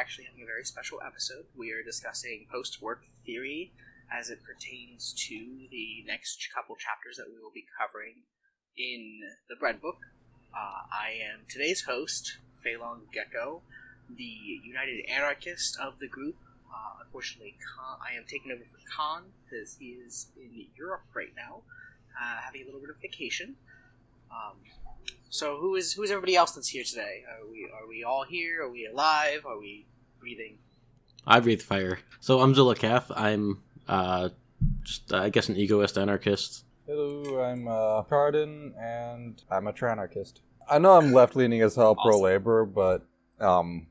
actually having a very special episode. We are discussing post work theory as it pertains to the next couple chapters that we will be covering in the Bread Book. Uh, I am today's host, Phelan Gecko, the United Anarchist of the group. Uh, unfortunately, Khan, I am taking over for Khan because he is in Europe right now uh, having a little bit of vacation. Um, so who is who is everybody else that's here today? Are we are we all here? Are we alive? Are we breathing? I breathe fire. So I'm Zilla Zulakath. I'm uh, just uh, I guess an egoist anarchist. Hello, I'm uh, Cardin, and I'm a tranarchist. I know I'm left leaning as hell pro labor, but um,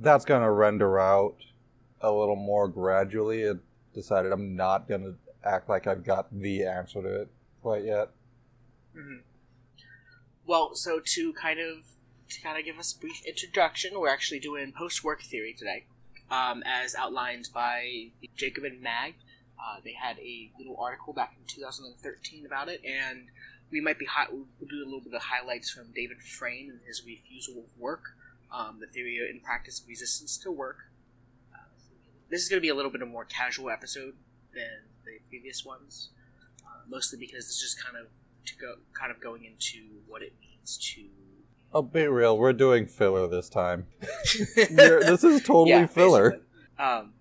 that's gonna render out a little more gradually. It decided I'm not gonna act like I've got the answer to it quite yet. hmm Well, so to kind of to kind of give us a brief introduction, we're actually doing post work theory today, um, as outlined by Jacobin Mag. Uh, they had a little article back in 2013 about it, and we might be hi- we'll do a little bit of highlights from David Frayne and his refusal of work, um, the theory and practice of resistance to work. Uh, this is going to be a little bit of more casual episode than the previous ones, uh, mostly because it's just kind of to go kind of going into what it means to I'll be real, we're doing filler this time. This is totally Yeah, filler. Um,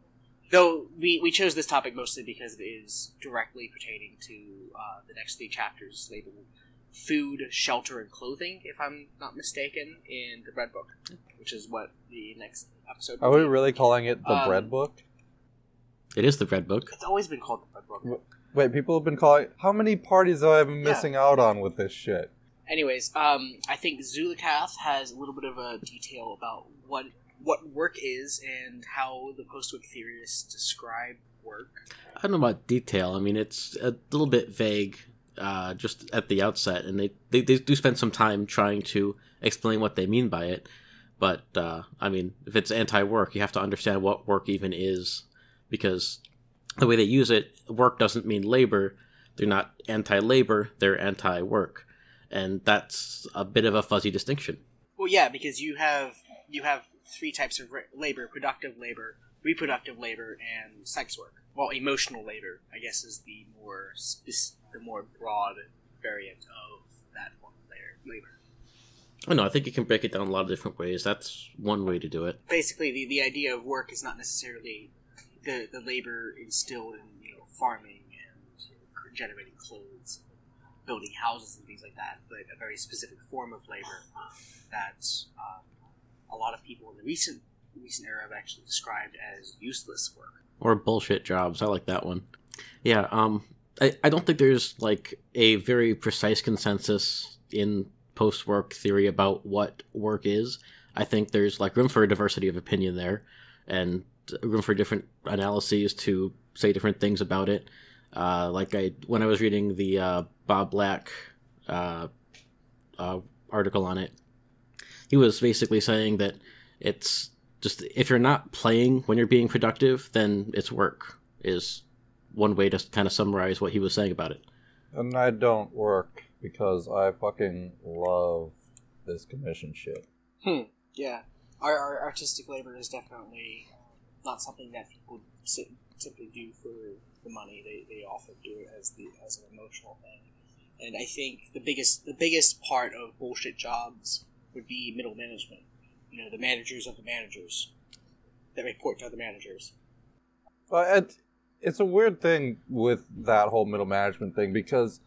though we, we chose this topic mostly because it is directly pertaining to uh, the next three chapters labeled food, shelter, and clothing, if I'm not mistaken, in the bread book, which is what the next episode. Are will we be. really calling it the Um, bread book? It is the Bread Book. It's always been called the bread book. Wait, people have been calling. How many parties have I been Yeah. missing out on with this shit? Anyways, um, I think Zulikath has a little bit of a detail about what what work is and how the post-work theorists describe work. I don't know about detail. I mean, it's a little bit vague, uh, just at the outset, and they, they they do spend some time trying to explain what they mean by it. But uh, I mean, if it's anti-work, you have to understand what work even is, because the way they use it, work doesn't mean labor. They're not anti-labor; they're anti-work, and that's a bit of a fuzzy distinction. Well, yeah, because you have you have three types of labor: productive labor, reproductive labor, and sex work. Well, emotional labor, I guess, is the more spec- the more broad variant of that form of labor. Oh, I know. I think you can break it down a lot of different ways. That's one way to do it. Basically, the, the idea of work is not necessarily the, the labor instilled in you know farming and you know, generating clothes, and building houses and things like that, but a very specific form of labor that um, a lot of people in the recent recent era have actually described as useless work. or bullshit jobs. I like that one. Yeah, um, I, I don't think there's like a very precise consensus in post work theory about what work is. I think there's like room for a diversity of opinion there, and room for different analyses to say different things about it. Uh, like I when I was reading the uh, Bob Black uh, uh, article on it, he was basically saying that it's just if you're not playing when you're being productive, then it's work. Is one way to kind of summarize what he was saying about it. And I don't work because I fucking love this commission shit. Yeah, our, our artistic labor is definitely not something that people si- simply do for the money. They, they often do it as the as an emotional thing. And I think the biggest the biggest part of bullshit jobs would be middle management. You know, the managers of the managers that report to other managers. But it, it's a weird thing with that whole middle management thing because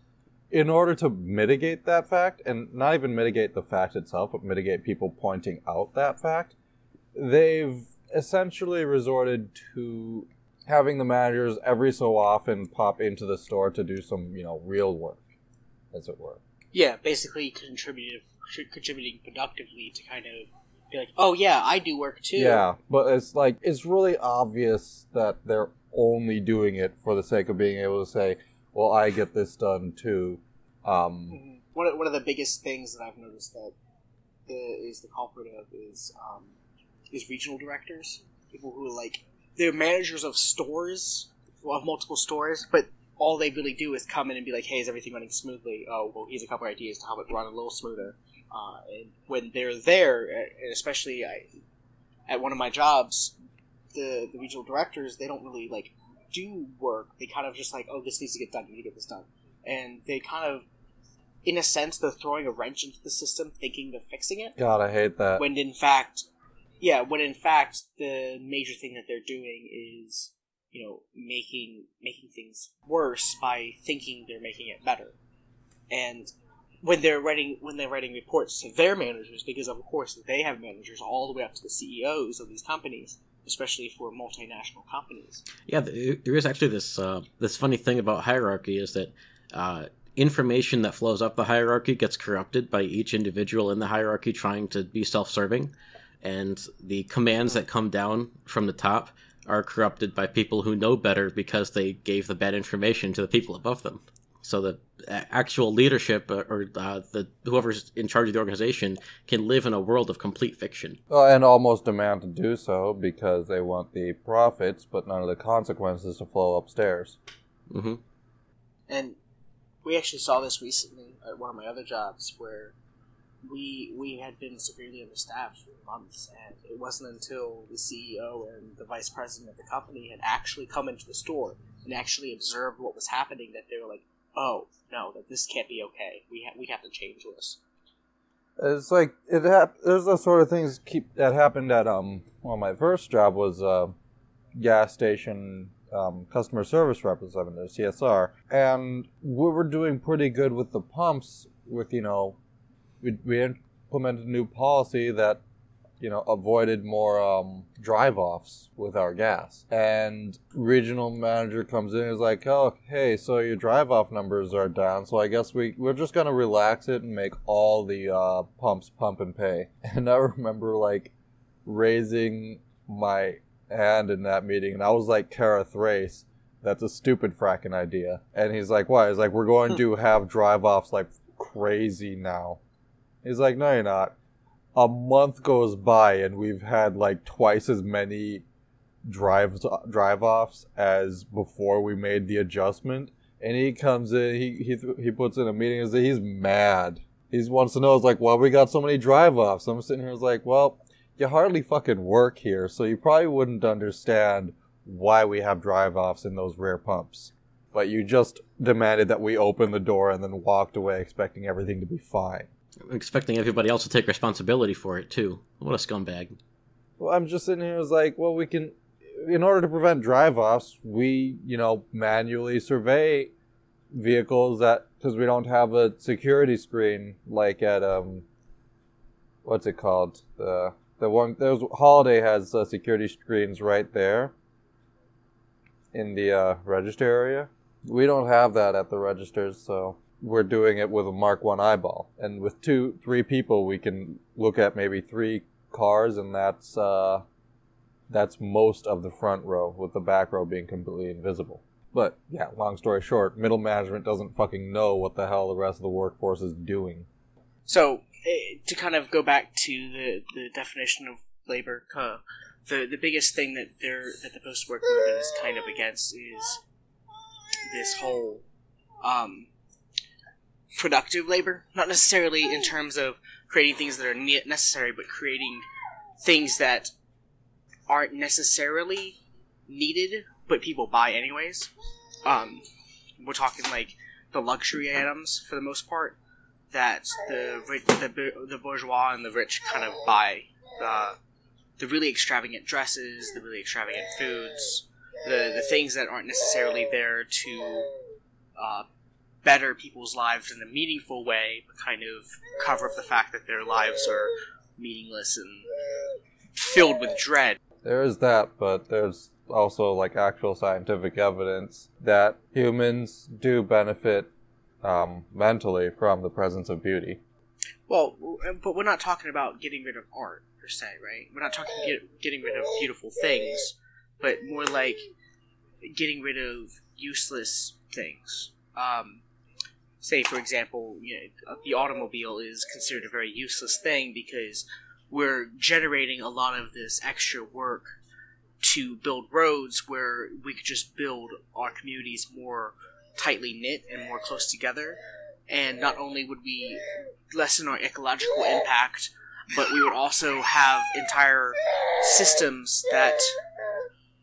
in order to mitigate that fact and not even mitigate the fact itself but mitigate people pointing out that fact they've essentially resorted to having the managers every so often pop into the store to do some you know real work as it were Yeah, basically contributive, contributing productively to kind of be like, oh yeah, I do work too. Yeah, but it's like it's really obvious that they're only doing it for the sake of being able to say, "Well, I get this done too." Um, Mhm. One of, one of the biggest things that I've noticed that the, is the culprit of is um, is regional directors, people who are like they're managers of stores, of multiple stores, but all they really do is come in and be like, "Hey, is everything running smoothly?" Oh, well, here's a couple ideas to help it run a little smoother. Uh, and when they're there, and especially I, at one of my jobs, the the regional directors they don't really like do work. They kind of just like, "Oh, this needs to get done. You need to get this done," and they kind of in a sense, they're throwing a wrench into the system, thinking they're fixing it. God, I hate that. When in fact, yeah, when in fact the major thing that they're doing is, you know, making making things worse by thinking they're making it better. And when they're writing when they're writing reports to their managers, because of course they have managers all the way up to the CEOs of these companies, especially for multinational companies. Yeah, there is actually this uh, this funny thing about hierarchy is that uh, information that flows up the hierarchy gets corrupted by each individual in the hierarchy trying to be self-serving, and the commands that come down from the top are corrupted by people who know better because they gave the bad information to the people above them. So the actual leadership uh, or uh, the whoever's in charge of the organization can live in a world of complete fiction. Well, and almost demand to do so because they want the profits, but none of the consequences to flow upstairs. Mm-hmm. and we actually saw this recently at one of my other jobs where we we had been severely understaffed for months and it wasn't until the CEO and the vice president of the company had actually come into the store and actually observed what was happening that they were like oh no that this can't be okay we ha- we have to change this It's like it hap- There's the sort of things keep that happened at um. Well, my first job was a gas station um, customer service representative (CSR), and we were doing pretty good with the pumps. With you know, we we implemented a new policy that you know avoided more um, drive offs with our gas. And regional manager comes in and is like, "Oh, hey, so your drive off numbers are down. So I guess we we're just gonna relax it and make all the uh, pumps pump and pay." And I remember like raising my hand in that meeting, and I was like, "Kara Thrace." That's a stupid fracking idea. And he's like, why? He's like, we're going to have drive offs like crazy now. He's like, no, you're not a month goes by and we've had like twice as many drive drive offs as before we made the adjustment. And he comes in, he he he puts in a meeting. and He's mad. He wants to know, is like, why we got so many drive offs. I'm sitting here, is like, well, you hardly fucking work here, so you probably wouldn't understand why we have drive offs in those rear pumps. But you just demanded that we open the door and then walked away expecting everything to be fine. Expecting everybody else to take responsibility for it too. What a scumbag! Well, I'm just sitting here. It's like, well, we can, in order to prevent drive-offs, we, you know, manually survey vehicles that because we don't have a security screen like at um, what's it called? The the one there's Holiday has uh, security screens right there in the uh, register area. We don't have that at the registers, so we're doing it with a Mark One eyeball, and with two, three people, we can look at maybe three cars, and that's uh, that's most of the front row, with the back row being completely invisible. But yeah, long story short, middle management doesn't fucking know what the hell the rest of the workforce is doing. So eh, to kind of go back to the, the definition of labor, uh, the the biggest thing that they're that the post work movement is kind of against is this whole um, productive labor, not necessarily in terms of creating things that are ne- necessary, but creating things that aren't necessarily needed, but people buy anyways. Um, we're talking like the luxury items for the most part that the the the bourgeois and the rich kind of buy. Uh, the really extravagant dresses, the really extravagant foods, the the things that aren't necessarily there to uh, better people's lives in a meaningful way, but kind of cover up the fact that their lives are meaningless and filled with dread. There is that, but there's also like actual scientific evidence that humans do benefit um, mentally from the presence of beauty. Well, but we're not talking about getting rid of art per se, right? We're not talking get, getting rid of beautiful things, but more like getting rid of useless things. Um, say, for example, you know, uh, the automobile is considered a very useless thing because we're generating a lot of this extra work to build roads where we could just build our communities more tightly knit and more close together. And not only would we lessen our ecological impact, but we would also have entire systems that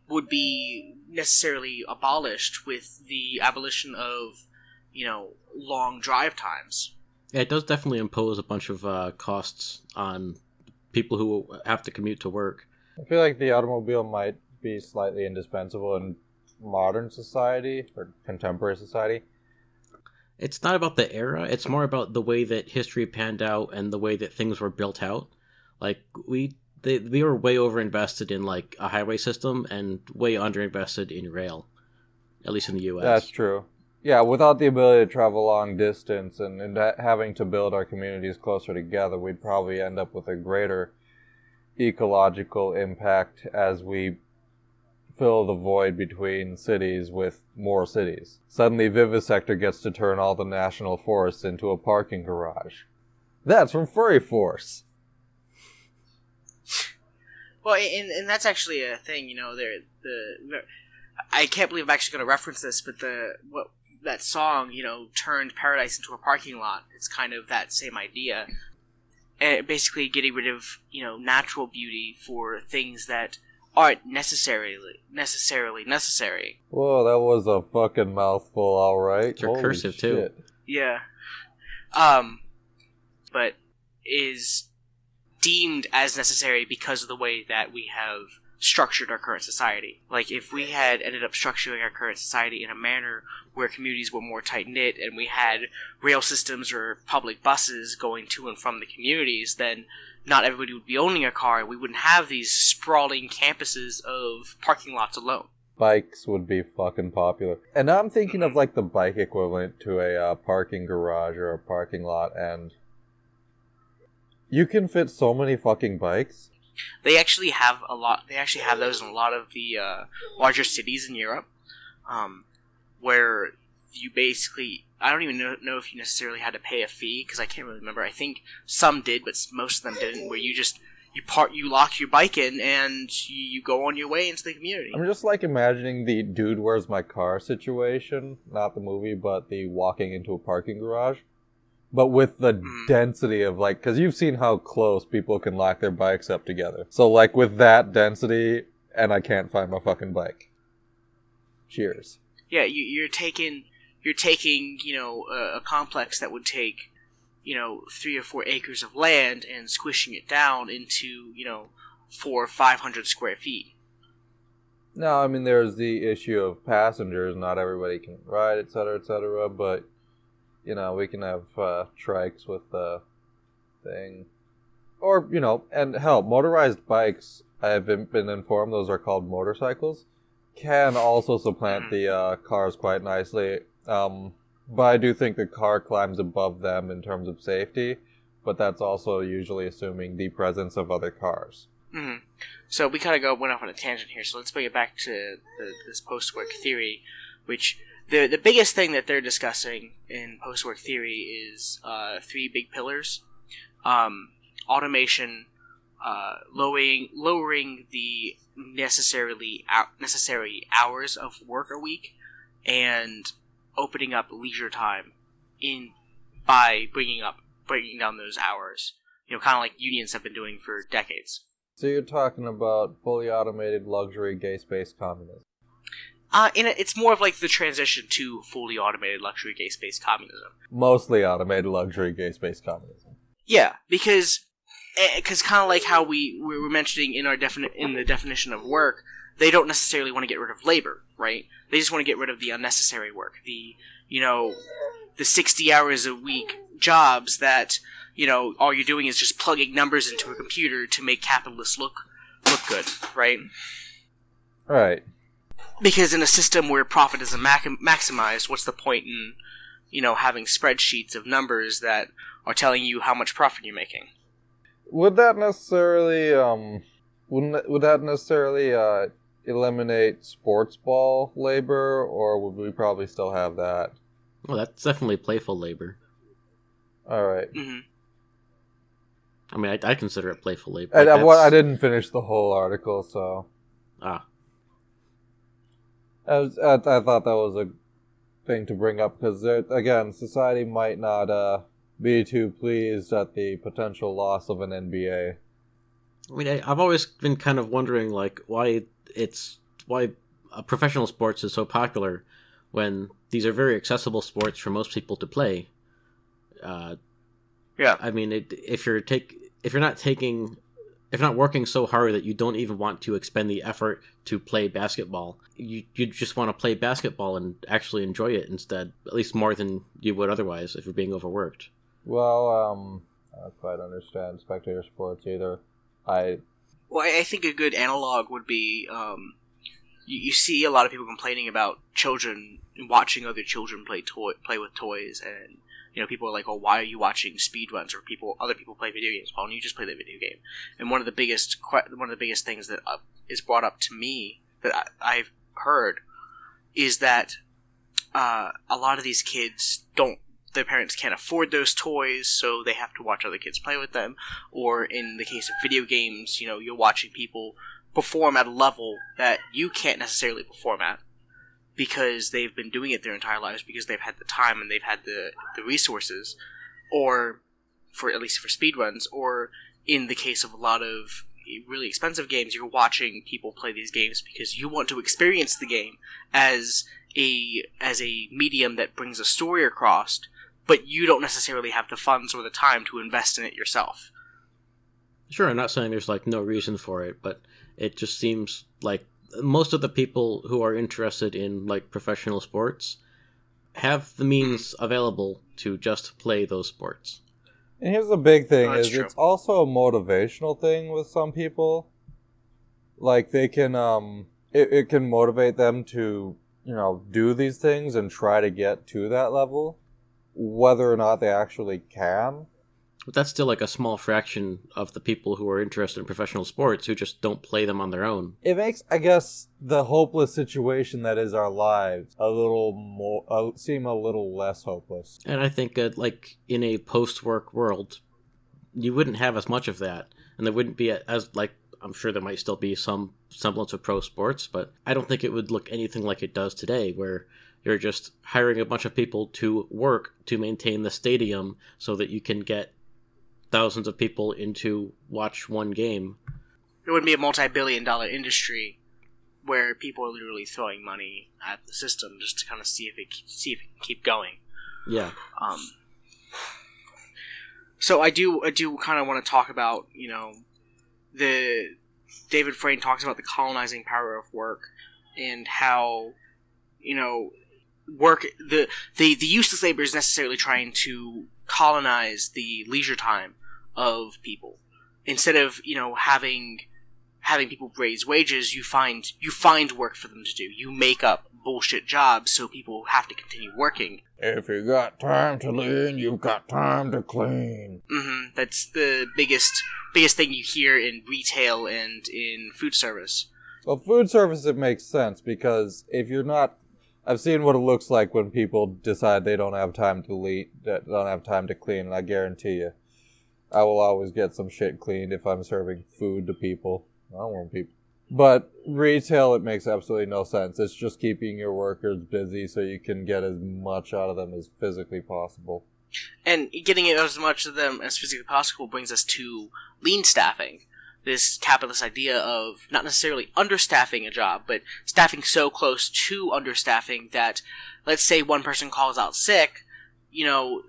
would be necessarily abolished with the abolition of, you know, long drive times. Yeah, it does definitely impose a bunch of uh, costs on people who have to commute to work. I feel like the automobile might be slightly indispensable in modern society or contemporary society. It's not about the era, it's more about the way that history panned out and the way that things were built out. Like we they, we were way overinvested in like a highway system and way underinvested in rail. At least in the US. That's true. Yeah, without the ability to travel long distance and, and having to build our communities closer together, we'd probably end up with a greater ecological impact as we fill the void between cities with more cities. Suddenly, Vivisector gets to turn all the national forests into a parking garage. That's from Furry Force. Well, and, and that's actually a thing, you know. There, the I can't believe I'm actually going to reference this, but the what that song, you know, turned paradise into a parking lot. It's kind of that same idea, and basically getting rid of you know natural beauty for things that aren't necessarily necessarily necessary. Whoa, that was a fucking mouthful, all right. It's recursive too. Yeah. Um, but is deemed as necessary because of the way that we have structured our current society. Like if we had ended up structuring our current society in a manner where communities were more tight knit and we had rail systems or public buses going to and from the communities, then not everybody would be owning a car. And we wouldn't have these sprawling campuses of parking lots alone. Bikes would be fucking popular. And I'm thinking of like the bike equivalent to a uh, parking garage or a parking lot, and you can fit so many fucking bikes. They actually have a lot. They actually have those in a lot of the uh, larger cities in Europe, um, where you basically I don't even know, know if you necessarily had to pay a fee because I can't really remember. I think some did, but most of them didn't. Where you just you part you lock your bike in and you, go on your way into the community. I'm just like imagining the dude where's my car situation, not the movie, but the walking into a parking garage. But with the mm. density of like, because you've seen how close people can lock their bikes up together. So like with that density, and I can't find my fucking bike. Cheers. Yeah, you, you're taking you're taking you know a, a, complex that would take you know three or four acres of land and squishing it down into you know four or five hundred square feet. No, I mean there's the issue of passengers. Not everybody can ride, etc., etc. But you know we can have uh, trikes with the thing, or you know, and hell, motorized bikes. I have been informed those are called motorcycles. Can also supplant the uh, cars quite nicely um, but I do think the car climbs above them in terms of safety, but that's also usually assuming the presence of other cars. Mm-hmm. So we kind of go went off on a tangent here. So let's bring it back to the, this post-work theory, which the the biggest thing that they're discussing in post-work theory is uh, three big pillars: um, automation, uh, lowering lowering the necessarily out, necessary hours of work a week, and opening up leisure time in by bringing up bringing down those hours. You know, kind of like unions have been doing for decades. So you're talking about fully automated luxury gay space communism. Uh, it's more of like the transition to fully automated luxury gay space communism. Mostly automated luxury gay space communism. Yeah, because because eh, kind of like how we we were mentioning in our defini- in the definition of work, they don't necessarily want to get rid of labor, right? They just want to get rid of the unnecessary work, the you know, the sixty hours a week jobs that you know all you're doing is just plugging numbers into a computer to make capitalists look look good, right? Right. Because in a system where profit is mac- maximized, what's the point in you know having spreadsheets of numbers that are telling you how much profit you're making? Would that necessarily um wouldn't would that necessarily uh eliminate sports ball labor or would we probably still have that? Well, that's definitely playful labor. All right. hmm I mean, I, I consider it playful labor. And Like, I, well, I didn't finish the whole article, so Ah, I, was, I, I thought that was a thing to bring up because again, society might not uh, be too pleased at the potential loss of an NBA. I mean, I, I've always been kind of wondering, like, why it's why uh, professional sports is so popular when these are very accessible sports for most people to play. Uh, Yeah. I mean, it, if you're take if you're not taking if not working so hard that you don't even want to expend the effort to play basketball, you you just want to play basketball and actually enjoy it instead, at least more than you would otherwise if you're being overworked. Well, um, I don't quite understand spectator sports either. I Well, I I think a good analog would be um, you, you see a lot of people complaining about children watching other children play toy play with toys, and you know people are like, "Oh, why are you watching speedruns or people other people play video games? Why don't you just play the video game?" And one of the biggest one of the biggest things that uh, is brought up to me that I, I've heard is that uh, a lot of these kids don't their parents can't afford those toys, so they have to watch other kids play with them. Or in the case of video games, you know, you're watching people perform at a level that you can't necessarily perform at because they've been doing it their entire lives because they've had the time and they've had the, the resources or for at least for speedruns or in the case of a lot of really expensive games you're watching people play these games because you want to experience the game as a as a medium that brings a story across but you don't necessarily have the funds or the time to invest in it yourself. Sure, I'm not saying there's like no reason for it, but it just seems like most of the people who are interested in like professional sports have the means available to just play those sports. and here's the big thing Oh, that's is true. it's also a motivational thing with some people. Like they can um it, it can motivate them to, you know, do these things and try to get to that level whether or not they actually can. But that's still like a small fraction of the people who are interested in professional sports who just don't play them on their own. It makes, I guess, the hopeless situation that is our lives a little more uh, seem a little less hopeless. And I think uh, like in a post-work world, you wouldn't have as much of that, and there wouldn't be as like I'm sure there might still be some semblance of pro sports, but I don't think it would look anything like it does today, where you're just hiring a bunch of people to work to maintain the stadium so that you can get thousands of people into watch one game. it wouldn't be a multi-billion dollar industry where people are literally throwing money at the system just to kind of see if it see if it can keep going. Yeah, Um, so I do I do kind of want to talk about you know the David Frayne talks about the colonizing power of work and how you know work the the the useless labor is necessarily trying to colonize the leisure time of people instead of you know having having people raise wages you find you find work for them to do you make up bullshit jobs so people have to continue working If you got time to lean, you've got time to clean. Mm-hmm. That's the biggest biggest thing you hear in retail and in food service. Well, food service it makes sense because if you're not, I've seen what it looks like when people decide they don't have time to that don't have time to clean, and I guarantee you, I will always get some shit cleaned if I'm serving food to people. I don't want people. But retail, it makes absolutely no sense. It's just keeping your workers busy so you can get as much out of them as physically possible. And getting as much of them as physically possible brings us to lean staffing. This capitalist idea of not necessarily understaffing a job, but staffing so close to understaffing that, let's say one person calls out sick, you know,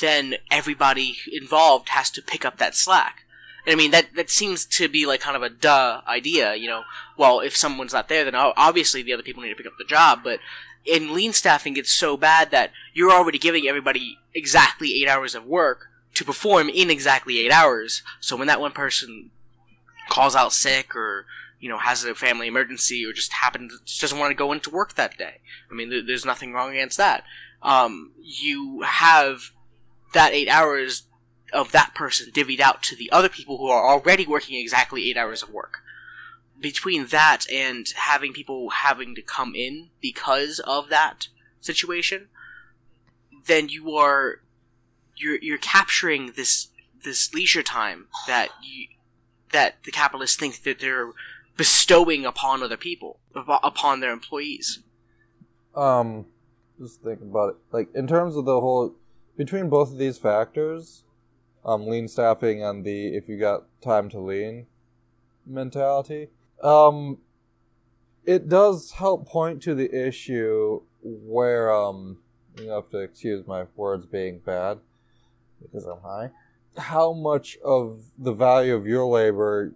then everybody involved has to pick up that slack. I mean, that that seems to be like kind of a duh idea. You know, well, if someone's not there, then obviously the other people need to pick up the job. But in lean staffing, it's so bad that you're already giving everybody exactly eight hours of work to perform in exactly eight hours. So when that one person calls out sick or you know has a family emergency or just happens doesn't want to go into work that day, I mean, there's nothing wrong against that. Um, you have that eight hours of that person divvied out to the other people who are already working exactly eight hours of work. Between that and having people having to come in because of that situation, then you are you're you're capturing this this leisure time that you that the capitalists think that they're bestowing upon other people upon their employees. Um, just think about it. Like in terms of the whole between both of these factors, um, lean staffing and the if you got time to lean mentality. Um, it does help point to the issue where um, you have to excuse my words being bad because I'm high. How much of the value of your labor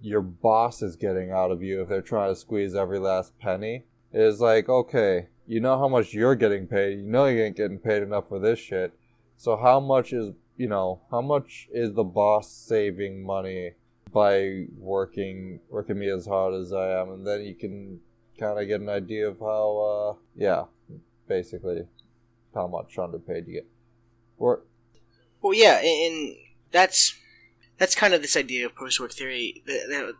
your boss is getting out of you if they're trying to squeeze every last penny is like okay, you know how much you're getting paid, you know you ain't getting paid enough for this shit. So how much is you know, how much is the boss saving money by working working me as hard as I am, and then you can kind of get an idea of how, uh, yeah, basically how much underpaid you get. Or, well, yeah, and that's that's kind of this idea of post work theory. That, that,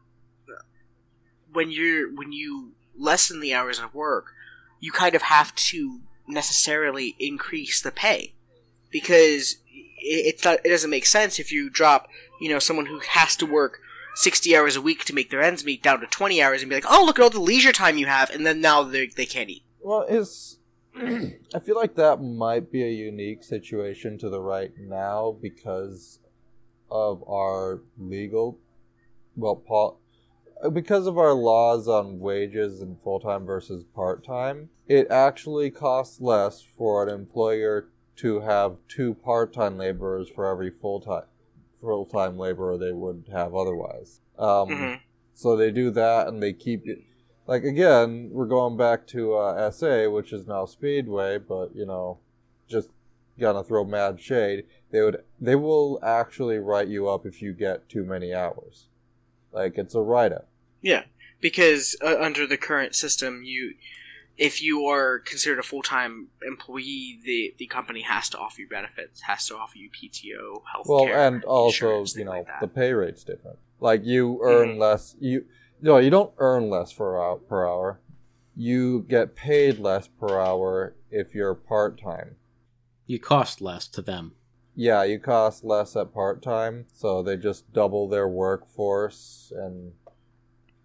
when you're when you lessen the hours of work, you kind of have to necessarily increase the pay because not, it doesn't make sense if you drop you know someone who has to work 60 hours a week to make their ends meet down to 20 hours and be like oh look at all the leisure time you have and then now they can't eat. Well it's i feel like that might be a unique situation to the right now because of our legal well because of our laws on wages and full-time versus part-time it actually costs less for an employer to have two part-time laborers for every full-time full-time laborer they would have otherwise. Um, mm-hmm. So they do that, and they keep it. Like again, we're going back to uh, SA, which is now Speedway, but you know, just gonna throw mad shade. They would, they will actually write you up if you get too many hours. Like it's a write-up. Yeah, because uh, under the current system, you if you are considered a full time employee, the the company has to offer you benefits, has to offer you PTO, health Well, and also you know like the pay rate's different. Like you earn mm-hmm. less. You no, you don't earn less per hour, per hour. You get paid less per hour if you're part time. You cost less to them. Yeah, you cost less at part time, so they just double their workforce and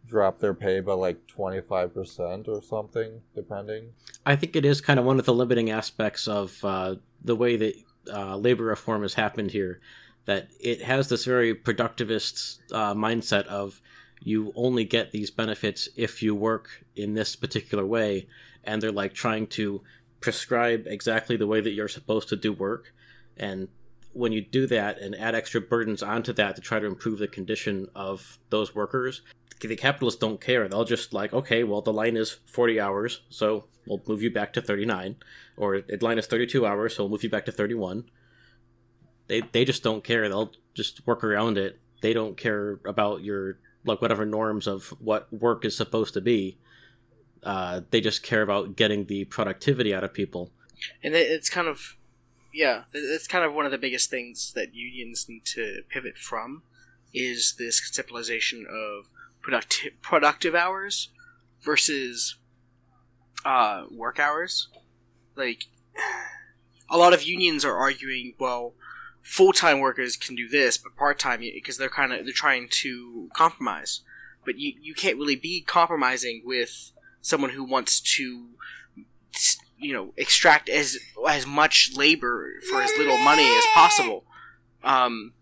drop their pay by like 25% or something, depending. I think it is kind of one of the limiting aspects of uh, the way that uh, labor reform has happened here. That it has this very productivist uh, mindset of you only get these benefits if you work in this particular way. And they're like trying to prescribe exactly the way that you're supposed to do work. And when you do that and add extra burdens onto that to try to improve the condition of those workers, the capitalists don't care. They'll just like, okay, well, the line is 40 hours, so we'll move you back to 39. Or the line is 32 hours, so we'll move you back to 31. They, they just don't care. They'll just work around it. They don't care about your, like, whatever norms of what work is supposed to be. Uh, they just care about getting the productivity out of people. And it's kind of, yeah, it's kind of one of the biggest things that unions need to pivot from is this conceptualization of productive productive hours versus uh, work hours. Like a lot of unions are arguing, well, full time workers can do this, but part time because they're kind of they're trying to compromise. But you you can't really be compromising with someone who wants to you know extract as as much labor for as little money as possible. Um,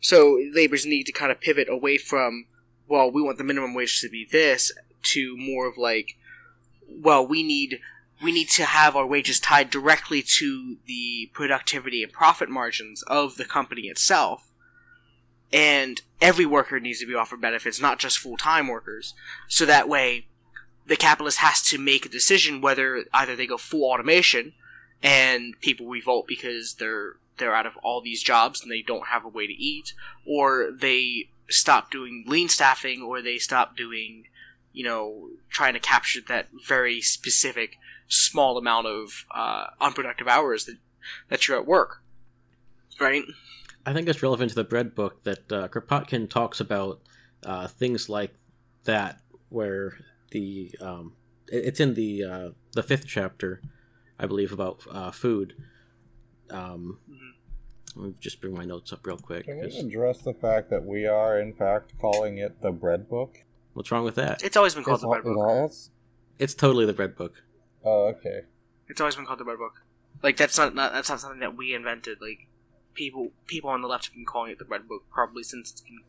so laborers need to kind of pivot away from well, we want the minimum wage to be this, to more of like, well, we need we need to have our wages tied directly to the productivity and profit margins of the company itself. and every worker needs to be offered benefits, not just full time workers. So that way, the capitalist has to make a decision whether either they go full automation and people revolt because they're they're out of all these jobs and they don't have a way to eat, or they stop doing lean staffing, or they stop doing, you know, trying to capture that very specific small amount of uh, unproductive hours that that you're at work, right? I think it's relevant to the bread book that uh, Kropotkin talks about uh, things like that, where the um, it's in the uh, the fifth chapter, I believe, about uh, food. Um, mm-hmm. Let me just bring my notes up real quick. Can we address the fact that we are, in fact, calling it the bread book? What's wrong with that? It's always been called it's the bread book. It's totally the bread book. Oh, okay. It's always been called the bread book. Like that's not, not that's not something that we invented. Like people people on the left have been calling it the Bread Book probably since it's been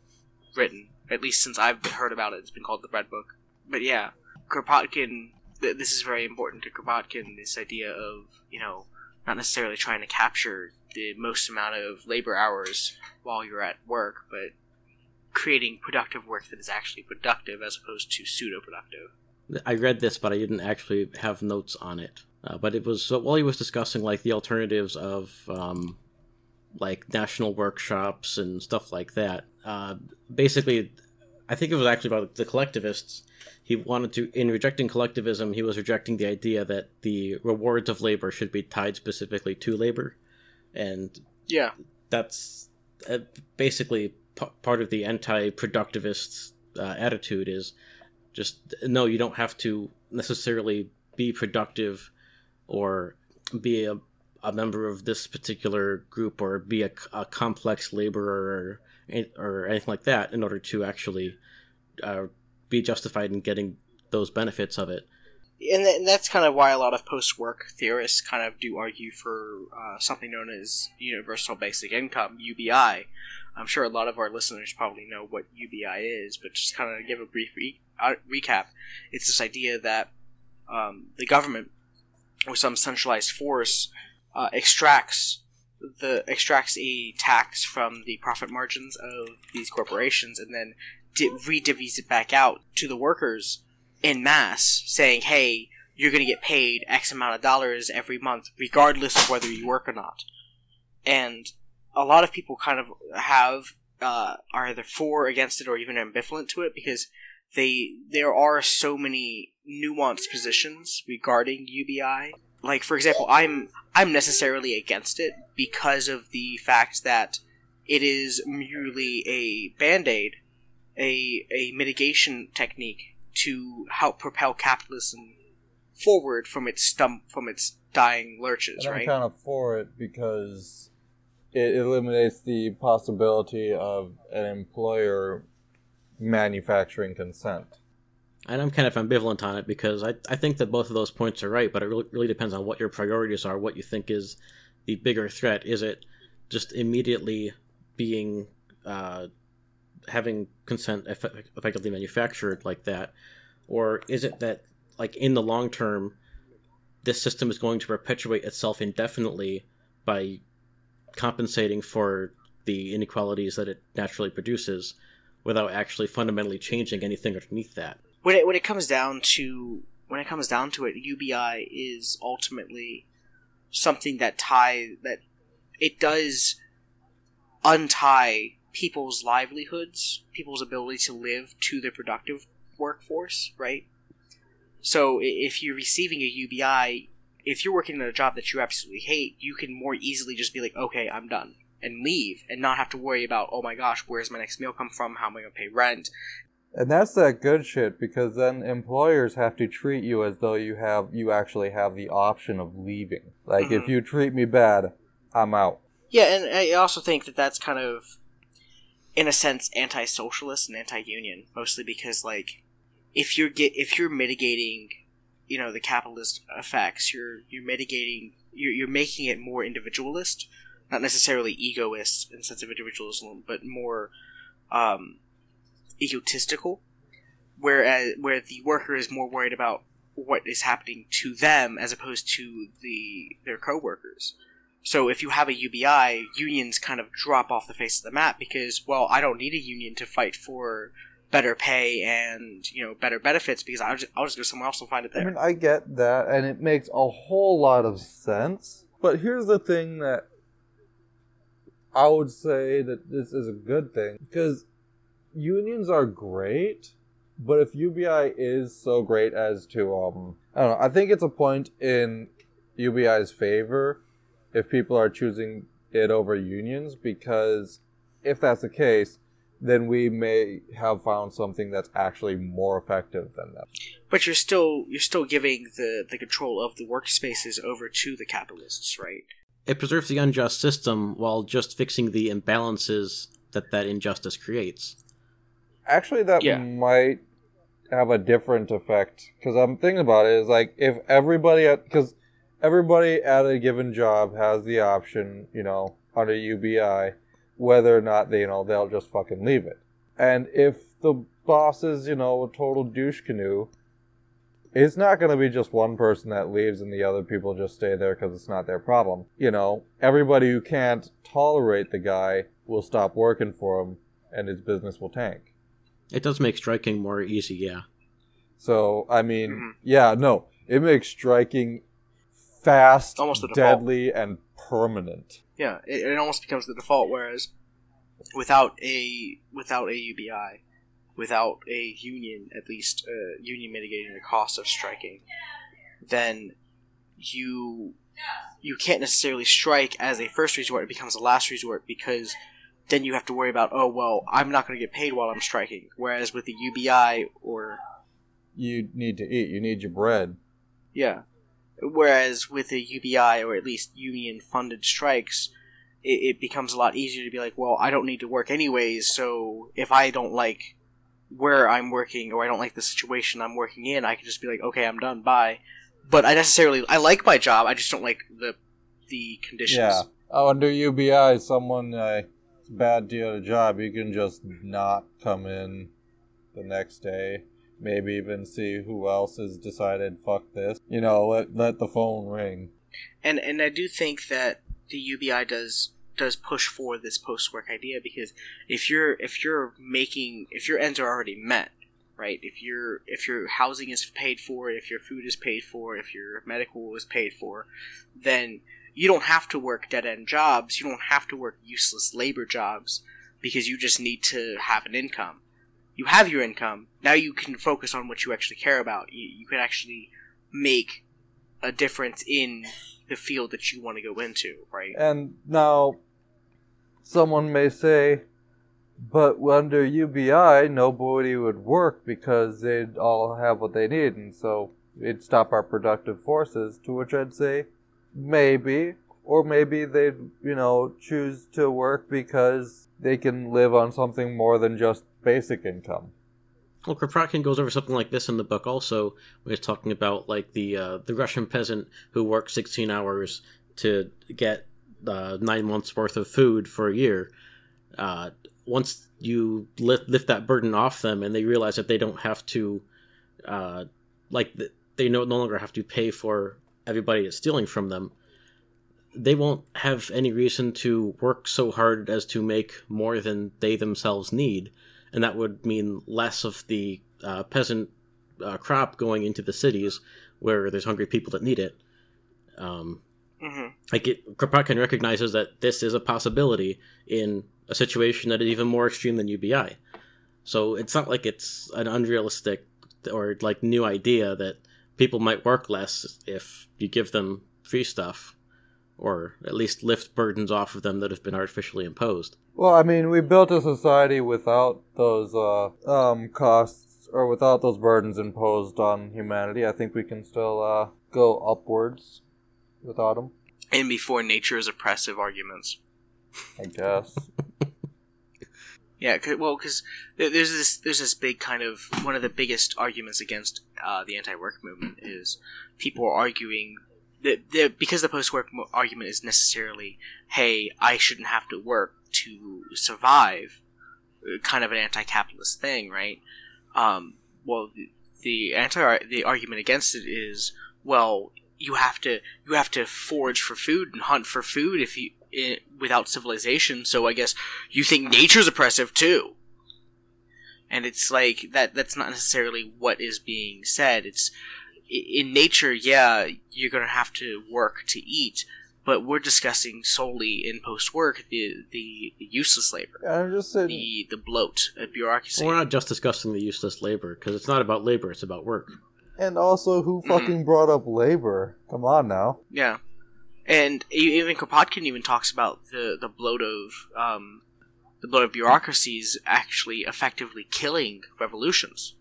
written. At least since I've heard about it, it's been called the Bread Book. But yeah, Kropotkin. Th- this is very important to Kropotkin. This idea of you know not necessarily trying to capture the most amount of labor hours while you're at work, but creating productive work that is actually productive as opposed to pseudo productive. I read this, but I didn't actually have notes on it. Uh, but it was while he was discussing like the alternatives of um, like national workshops and stuff like that. Uh, basically, I think it was actually about the collectivists. He wanted to, in rejecting collectivism, he was rejecting the idea that the rewards of labor should be tied specifically to labor, and yeah, that's uh, basically p- part of the anti-productivist uh, attitude. Is just no, you don't have to necessarily be productive or be a a member of this particular group or be a, a complex laborer or, anything like that in order to actually uh, be justified in getting those benefits of it. And, th- and that's kind of why a lot of post-work theorists kind of do argue for uh, something known as universal basic income (UBI). I'm sure a lot of our listeners probably know what UBI is, but just kind of give a brief re- uh, recap. It's this idea that um, the government or some centralized force uh, extracts the extracts a tax from the profit margins of these corporations and then di- redivvies it back out to the workers in mass, saying, "Hey, you're going to get paid X amount of dollars every month, regardless of whether you work or not." And a lot of people kind of have uh, are either for, against it, or even ambivalent to it because they there are so many nuanced positions regarding UBI like for example i'm i'm necessarily against it because of the fact that it is merely a band-aid a a mitigation technique to help propel capitalism forward from its stump from its dying lurches and right i'm kind of for it because it eliminates the possibility of an employer manufacturing consent and I'm kind of ambivalent on it because I, I think that both of those points are right, but it really, really depends on what your priorities are, what you think is the bigger threat. Is it just immediately being uh, having consent eff- effectively manufactured like that, or is it that like in the long term, this system is going to perpetuate itself indefinitely by compensating for the inequalities that it naturally produces without actually fundamentally changing anything underneath that when it when it comes down to when it comes down to it, UBI is ultimately something that tie that it does untie people's livelihoods, people's ability to live to their productive workforce, right? So if you're receiving a UBI, if you're working in a job that you absolutely hate, you can more easily just be like, okay, I'm done, and leave, and not have to worry about, oh my gosh, where's my next meal come from? How am I going to pay rent? And that's that good shit because then employers have to treat you as though you have you actually have the option of leaving. Like mm-hmm. if you treat me bad, I'm out. Yeah, and I also think that that's kind of in a sense anti-socialist and anti-union, mostly because like if you're get if you're mitigating, you know, the capitalist effects, you're you're mitigating you're you're making it more individualist, not necessarily egoist in sense of individualism, but more um egotistical, whereas uh, where the worker is more worried about what is happening to them as opposed to the their coworkers. So if you have a UBI, unions kind of drop off the face of the map because, well, I don't need a union to fight for better pay and you know better benefits because I'll just, I'll just go somewhere else and find it there. I mean, I get that, and it makes a whole lot of sense. But here's the thing that I would say that this is a good thing because unions are great, but if UBI is so great as to um, I don't know, I think it's a point in UBI's favor if people are choosing it over unions because if that's the case, then we may have found something that's actually more effective than them. But you're still you're still giving the the control of the workspaces over to the capitalists, right? It preserves the unjust system while just fixing the imbalances that that injustice creates. Actually, that Yeah. might have a different effect because I'm thinking about it. Is like if everybody at because everybody at a given job has the option, you know, under UBI, whether or not they, you know, they'll just fucking leave it. And if the boss is, you know, a total douche canoe, it's not going to be just one person that leaves and the other people just stay there because it's not their problem. You know, everybody who can't tolerate the guy will stop working for him and his business will tank. It does make striking more easy, yeah. So, I mean, Mhm. yeah, no, it makes striking fast, Almost the default. deadly, and permanent. Yeah, it, it almost becomes the default. Whereas without a without a UBI, without a union, at least uh, union mitigating the cost of striking, then you you can't necessarily strike as a first resort. It becomes a last resort because then you have to worry about oh well I'm not going to get paid while I'm striking. Whereas with the UBI or You need to eat. You need your bread. Yeah. Whereas with a UBI or at least union funded strikes, it, it becomes a lot easier to be like, well, I don't need to work anyways, so if I don't like where I'm working or I don't like the situation I'm working in, I can just be like, okay, I'm done, bye. But I necessarily I like my job, I just don't like the the conditions. Yeah. Oh, under UBI, someone uh, bad deal at a job, you can just not come in the next day. Maybe even see who else has decided fuck this. You know, let let the phone ring. and and I do think that the UBI does does push for this post work idea because if you're if you're making if your ends are already met, right? If your if your housing is paid for, if your food is paid for, if your medical is paid for, then you don't have to work dead end jobs. You don't have to work useless labor jobs because you just need to have an income. You have your income. Now you can focus on what you actually care about. You, you can actually make a difference in the field that you want to go into, right? And now, someone may say, but under UBI, nobody would work because they'd all have what they need, and so it'd stop our productive forces. To which I'd say, maybe. Or maybe they'd, you know, choose to work because they can live on something more than just basic income. Well, Kropotkin goes over something like this in the book also, when he's talking about like the uh, the Russian peasant who works 16 hours to get uh, nine months worth of food for a year. Uh, once you lift, lift that burden off them and they realize that they don't have to, uh, like they no, no longer have to pay for everybody is stealing from them, they won't have any reason to work so hard as to make more than they themselves need and that would mean less of the uh, peasant uh, crop going into the cities where there's hungry people that need it. Um, hmm like it, Kropotkin recognizes that this is a possibility in a situation that is even more extreme than UBI. So it's not like it's an unrealistic or like new idea that people might work less if you give them free stuff, or at least lift burdens off of them that have been artificially imposed. Well, I mean, we built a society without those uh, um, costs or without those burdens imposed on humanity. I think we can still uh, go upwards without them. And before nature's oppressive arguments. I guess. Yeah, 'cause- well, because there's this there's this big kind of one of the biggest arguments against uh, the anti-work movement is people are arguing that, that because the post-work argument is necessarily, hey, I shouldn't have to work to survive, uh, kind of an anti-capitalist thing, right? Um, well, the, the anti the argument against it is, well, you have to you have to forage for food and hunt for food if you i without civilization. So I guess you think nature's oppressive too. And it's like that. That's not necessarily what is being said. It's in nature. Yeah, you're gonna have to work to eat, but we're discussing solely in post work the, the the useless labor, I'm just saying. the the bloat, uh, bureaucracy. Well, we're not just discussing the useless labor because it's not about labor; it's about work. And also, who Mhm. fucking brought up labor? Come on now. Yeah, and e- even Kropotkin even talks about the the bloat of um, the bloat of bureaucracies actually effectively killing revolutions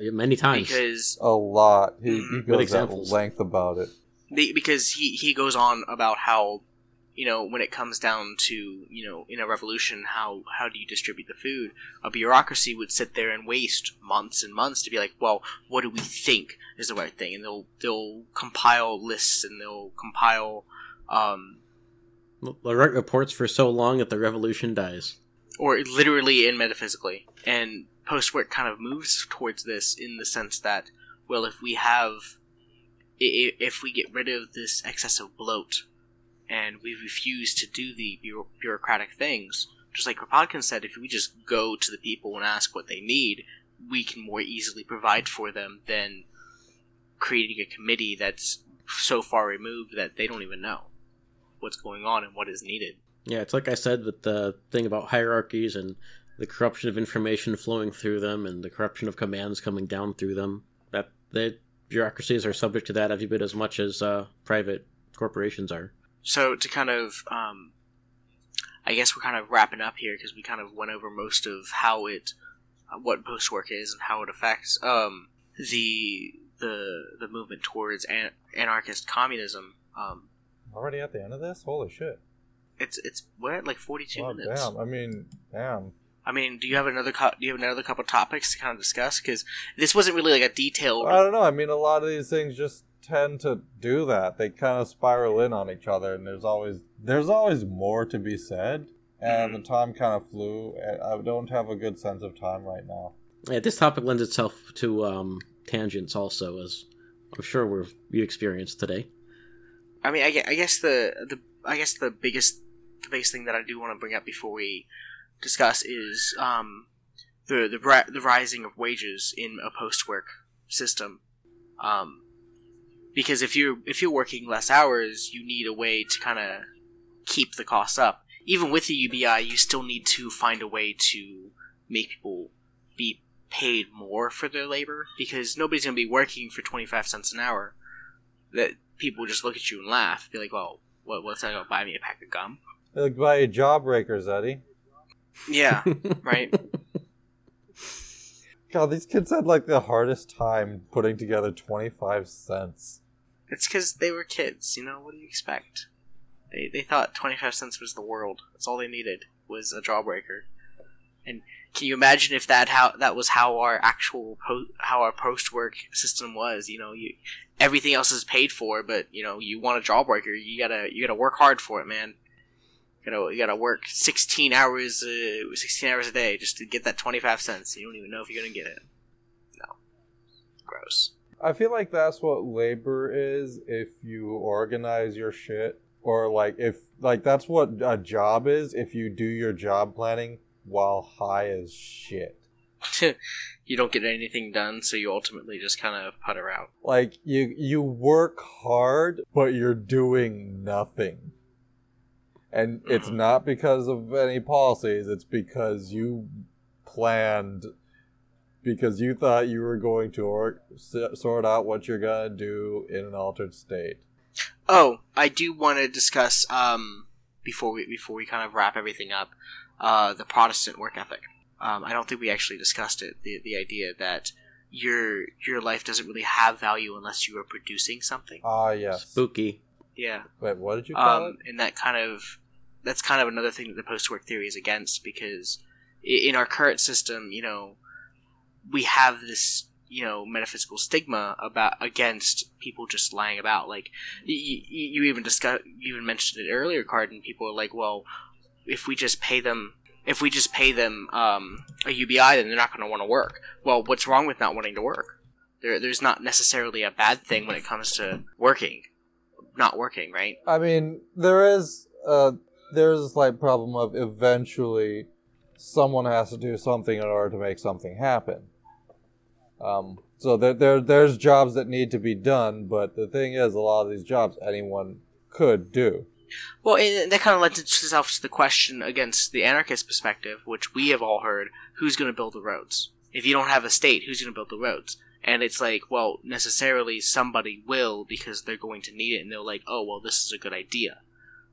Many times. because A lot. He, he Good goes at length about it. they, because he he goes on about how you know when it comes down to you know in a revolution how how do you distribute the food a bureaucracy would sit there and waste months and months to be like well what do we think is the right thing and they'll they'll compile lists and they'll compile um reports for so long that the revolution dies. or literally and metaphysically. And post work kind of moves towards this in the sense that, well, if we have, if we get rid of this excessive bloat, and we refuse to do the bureaucratic things, just like Kropotkin said, if we just go to the people and ask what they need, we can more easily provide for them than creating a committee that's so far removed that they don't even know what's going on and what is needed. Yeah, it's like I said with the thing about hierarchies and the corruption of information flowing through them and the corruption of commands coming down through them. That the bureaucracies are subject to that every bit as much as uh, private corporations are. so to kind of um, i guess we're kind of wrapping up here because we kind of went over most of how it uh, what post work is and how it affects um, the the the movement towards an- anarchist communism um, Already at the end of this? Holy shit. it's it's we're at like 42 minutes damn. I mean, damn. i mean do you have another co- do you have another couple topics to kind of discuss because this wasn't really like a detailed I don't know. I mean, a lot of these things just tend to do that. They kind of spiral in on each other, and there's always there's always more to be said. And the time kind of flew. I don't have a good sense of time right now. Yeah, this topic lends itself to um, tangents also, as I'm sure we've we experienced today. I mean, I I guess the the I guess the biggest the biggest thing that I do want to bring up before we discuss is um, the the the rising of wages in a post work system. Um, because if you're if you're working less hours, you need a way to kind of keep the costs up. Even with the UBI, you still need to find a way to make people be paid more for their labor because nobody's going to be working for 25 cents an hour that people just look at you and laugh be like well what, what's that to buy me a pack of gum? They Like buy a jawbreakers, Eddie. yeah right. God, these kids had like the hardest time putting together twenty five cents. it's because they were kids you know? What do you expect? They, they thought 25 cents was the world. That's all they needed was a jawbreaker. And can you imagine if that how that was how our actual po- how our post work system was you know? You everything else is paid for but you know you want a jawbreaker you gotta you gotta work hard for it man you gotta you gotta work 16 hours uh, 16 hours a day just to get that 25 cents you don't even know if you're gonna get it no gross I feel like that's what labor is if you organize your shit. Or like if like that's what a job is if you do your job planning while high as shit. you don't get anything done so you ultimately just kind of putter out Like you you work hard but you're doing nothing. And it's Mhm. not because of any policies, it's because you planned because you thought you were going to or- sort out what you're going to do in an altered state. Oh, I do want to discuss um, before we before we kind of wrap everything up uh, the Protestant work ethic. Um, I don't think we actually discussed it. The the idea that your your life doesn't really have value unless you are producing something. Ah, yes. Spooky. Yeah, Wait, what did you call um, and that kind of that's kind of another thing that the post work theory is against because in our current system, you know, we have this you know metaphysical stigma about against people just lying about. Like you, you even discuss, you even mentioned it earlier, Card, and people are like, well, if we just pay them. If we just pay them um, a UBI, then they're not going to want to work. Well, what's wrong with not wanting to work? There, there's not necessarily a bad thing when it comes to working. not working, right? I mean, there is uh there's a slight problem of eventually someone has to do something in order to make something happen. Um, so there, there there's jobs that need to be done, but the thing is, a lot of these jobs anyone could do. Well, that kind of lends itself to the question against the anarchist perspective, which we have all heard: who's going to build the roads? If you don't have a state, who's going to build the roads? And it's like, well, necessarily somebody will because they're going to need it, and they're like, oh, well, this is a good idea.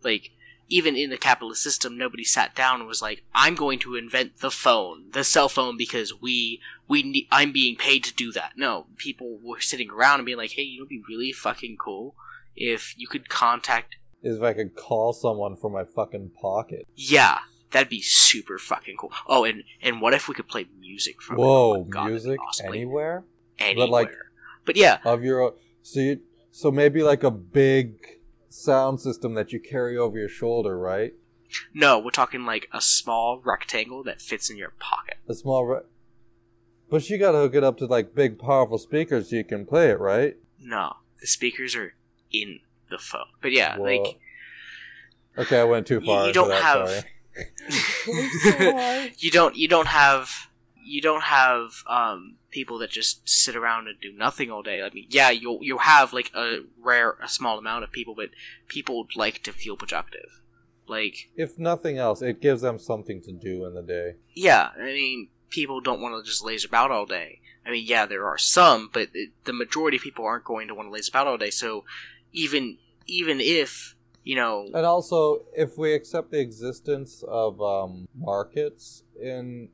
Like, even in the capitalist system, nobody sat down and was like, "I'm going to invent the phone, the cell phone, because we we need, I'm being paid to do that." No, people were sitting around and being like, "Hey, you know, it'd be really fucking cool if you could contact." Is if I could call someone from my fucking pocket. Yeah, that'd be super fucking cool. Oh, and and what if we could play music from? Whoa, it? Oh God, music anywhere? anywhere. But, like- but yeah, of your own. So you, so maybe like a big sound system that you carry over your shoulder, right? no, we're talking like a small rectangle that fits in your pocket. A small, re- but you gotta hook it up to like big, powerful speakers so you can play it, right? No, the speakers are in the phone. But yeah, Whoa. like Okay, I went too far. you into don't that, have- you don't you don't have you don't have um, people that just sit around and do nothing all day. I mean, yeah, you'll you'll have like a rare a small amount of people, but people like to feel productive. Like, if nothing else, it gives them something to do in the day. yeah, I mean, people don't want to just laze about all day. I mean, yeah, there are some, but it, the majority of people aren't going to want to laze about all day. So, even even if you know, And also, if we accept the existence of um, markets in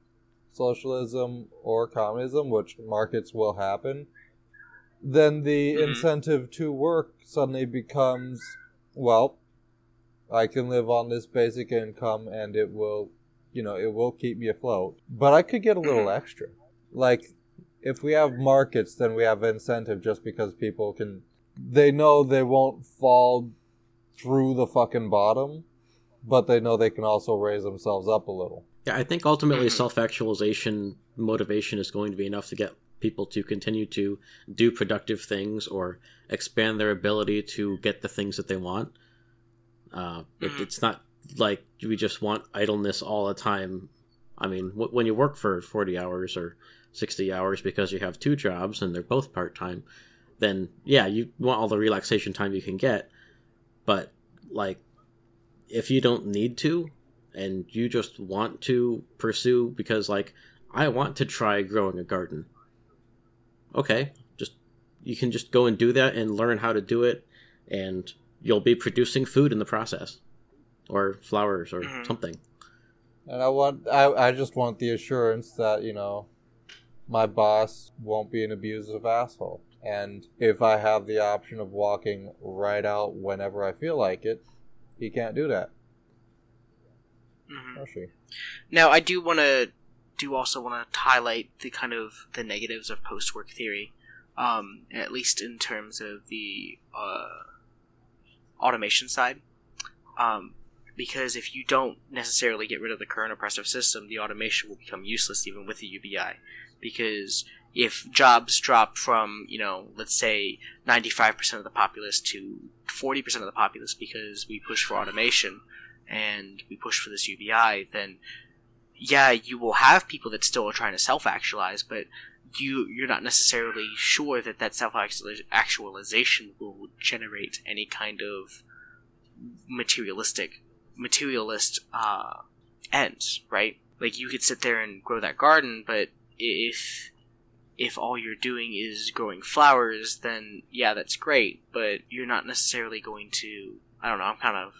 socialism or communism, which markets will happen, then the Mhm. incentive to work suddenly becomes, well, I can live on this basic income and it will, you know, it will keep me afloat. But I could get a little Mhm. extra. Like, if we have markets, then we have incentive just because people can, they know they won't fall through the fucking bottom, but they know they can also raise themselves up a little. Yeah, I think ultimately self actualization motivation is going to be enough to get people to continue to do productive things or expand their ability to get the things that they want. Uh, it, Mhm. it's not like we just want idleness all the time. I mean, w- when you work for 40 hours or 60 hours because you have two jobs and they're both part time, then yeah, you want all the relaxation time you can get. But, like, if you don't need to, and you just want to pursue because like I want to try growing a garden. Okay, just you can just go and do that and learn how to do it and you'll be producing food in the process or flowers or Mhm. something. And I want, I, I just want the assurance that, you know, my boss won't be an abusive asshole. And if I have the option of walking right out whenever I feel like it, he can't do that. mhm. She. Now, I do want to do also want to highlight the kind of the negatives of post-work theory, um, at least in terms of the uh, automation side. Um, because if you don't necessarily get rid of the current oppressive system, the automation will become useless even with the UBI. Because if jobs drop from, you know, let's say 95% of the populace to 40% of the populace because we push for automation and we push for this UBI, then yeah, you will have people that still are trying to self actualize, but you you're not necessarily sure that that self actualization will generate any kind of materialistic materialist uh, ends, right? Like you could sit there and grow that garden, but if if all you're doing is growing flowers, then yeah, that's great, but you're not necessarily going to. I don't know. I'm kind of.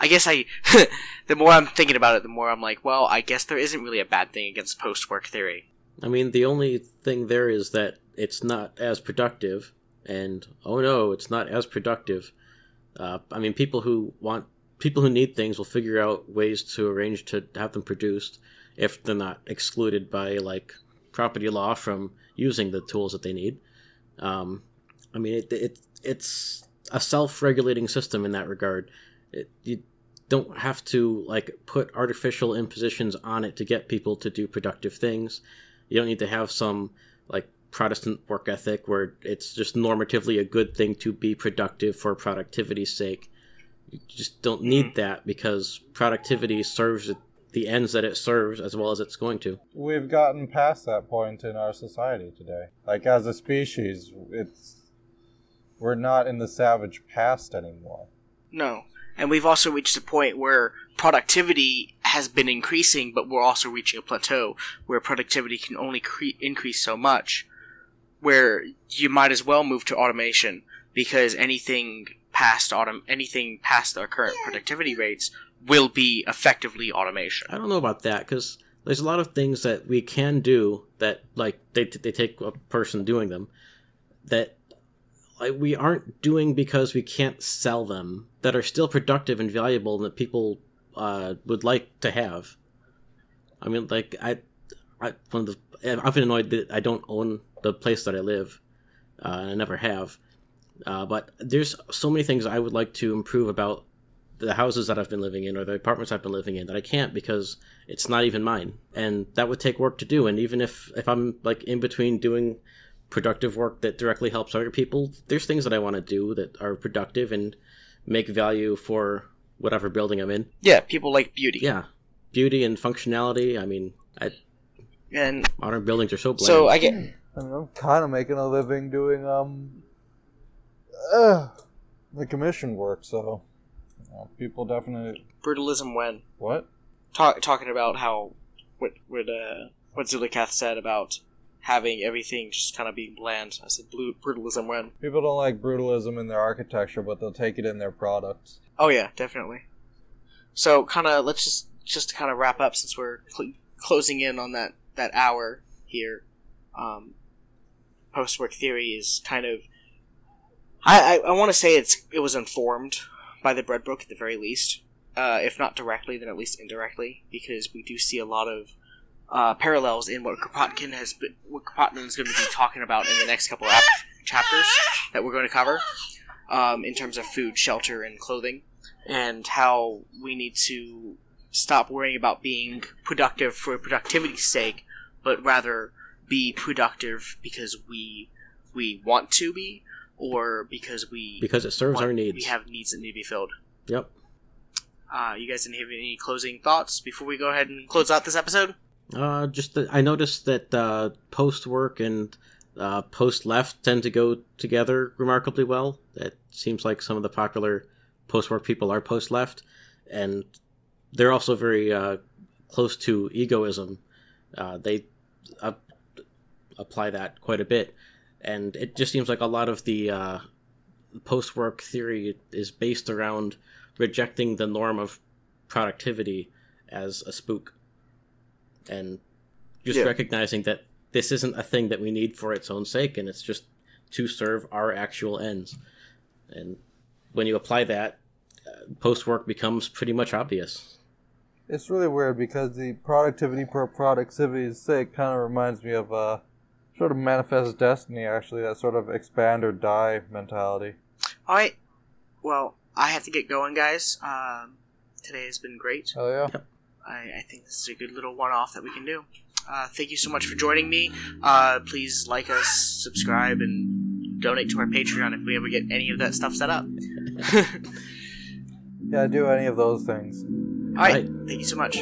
I guess I. the more I'm thinking about it, the more I'm like, well, I guess there isn't really a bad thing against post-work theory. I mean, the only thing there is that it's not as productive, and oh no, it's not as productive. Uh, I mean, people who want people who need things will figure out ways to arrange to have them produced if they're not excluded by like property law from using the tools that they need. Um, I mean, it, it it's a self-regulating system in that regard. It, you don't have to like put artificial impositions on it to get people to do productive things. You don't need to have some like Protestant work ethic where it's just normatively a good thing to be productive for productivity's sake. You just don't need Mhm. that because productivity serves the ends that it serves as well as it's going to. We've gotten past that point in our society today. Like as a species, it's we're not in the savage past anymore. No. And we've also reached a point where productivity has been increasing, but we're also reaching a plateau where productivity can only cre- increase so much, where you might as well move to automation because anything past autom- anything past our current productivity rates will be effectively automation. I don't know about that because there's a lot of things that we can do that like they they take a person doing them that like we aren't doing because we can't sell them that are still productive and valuable and that people uh, would like to have. I mean, like I, I one of the I've been annoyed that I don't own the place that I live, uh, and I never have. Uh, but there's so many things I would like to improve about the houses that I've been living in or the apartments I've been living in that I can't because it's not even mine, and that would take work to do. And even if if I'm like in between doing productive work that directly helps other people, there's things that I want to do that are productive and make value for whatever building I'm in. Yeah, people like beauty. Yeah, beauty and functionality. I mean, I, And modern buildings are so bland. so I get I mean, I'm kind of making a living doing um, uh, the commission work. So you know, people definitely brutalism when what? talk, talking about how what what uh what Zulikath said about having everything just kind of being bland. I said brutalism when. People don't like brutalism in their architecture, but they'll take it in their products. Oh yeah, definitely. So kind of let's just just kind of wrap up since we're cl- closing in on that that hour here. Um, Post work theory is kind of. I I, I want to say it's it was informed by the bread book at the very least, uh, if not directly, then at least indirectly, because we do see a lot of uh, parallels in what Kropotkin has been, what Kropotkin is going to be talking about in the next couple of ap- chapters that we're going to cover, um, in terms of food, shelter, and clothing, and how we need to stop worrying about being productive for productivity's sake, but rather be productive because we we want to be, or because we because it serves want- our needs. We have needs that need to be filled. Yep. Uh, you guys didn't have any closing thoughts before we go ahead and close out this episode? Uh, just I noticed that uh, post work and uh, post left tend to go together remarkably well. It seems like some of the popular post work people are post left, and they're also very uh, close to egoism. Uh, they uh, apply that quite a bit, and it just seems like a lot of the uh, post work theory is based around rejecting the norm of productivity as a spook. And just Yeah. recognizing that this isn't a thing that we need for its own sake and it's just to serve our actual ends. And when you apply that uh, post work becomes pretty much obvious. It's really weird because the productivity for productivity's sake kind of reminds me of a sort of manifest destiny, actually, that sort of expand or die mentality. All right. Well, I have to get going, guys. Um, today has been great. Oh, yeah. I, I think this is a good little one-off that we can do. Uh, thank you so much for joining me. Uh, please like us, subscribe, and donate to our Patreon if we ever get any of that stuff set up. Yeah, do any of those things. All right. Right. Thank you so much.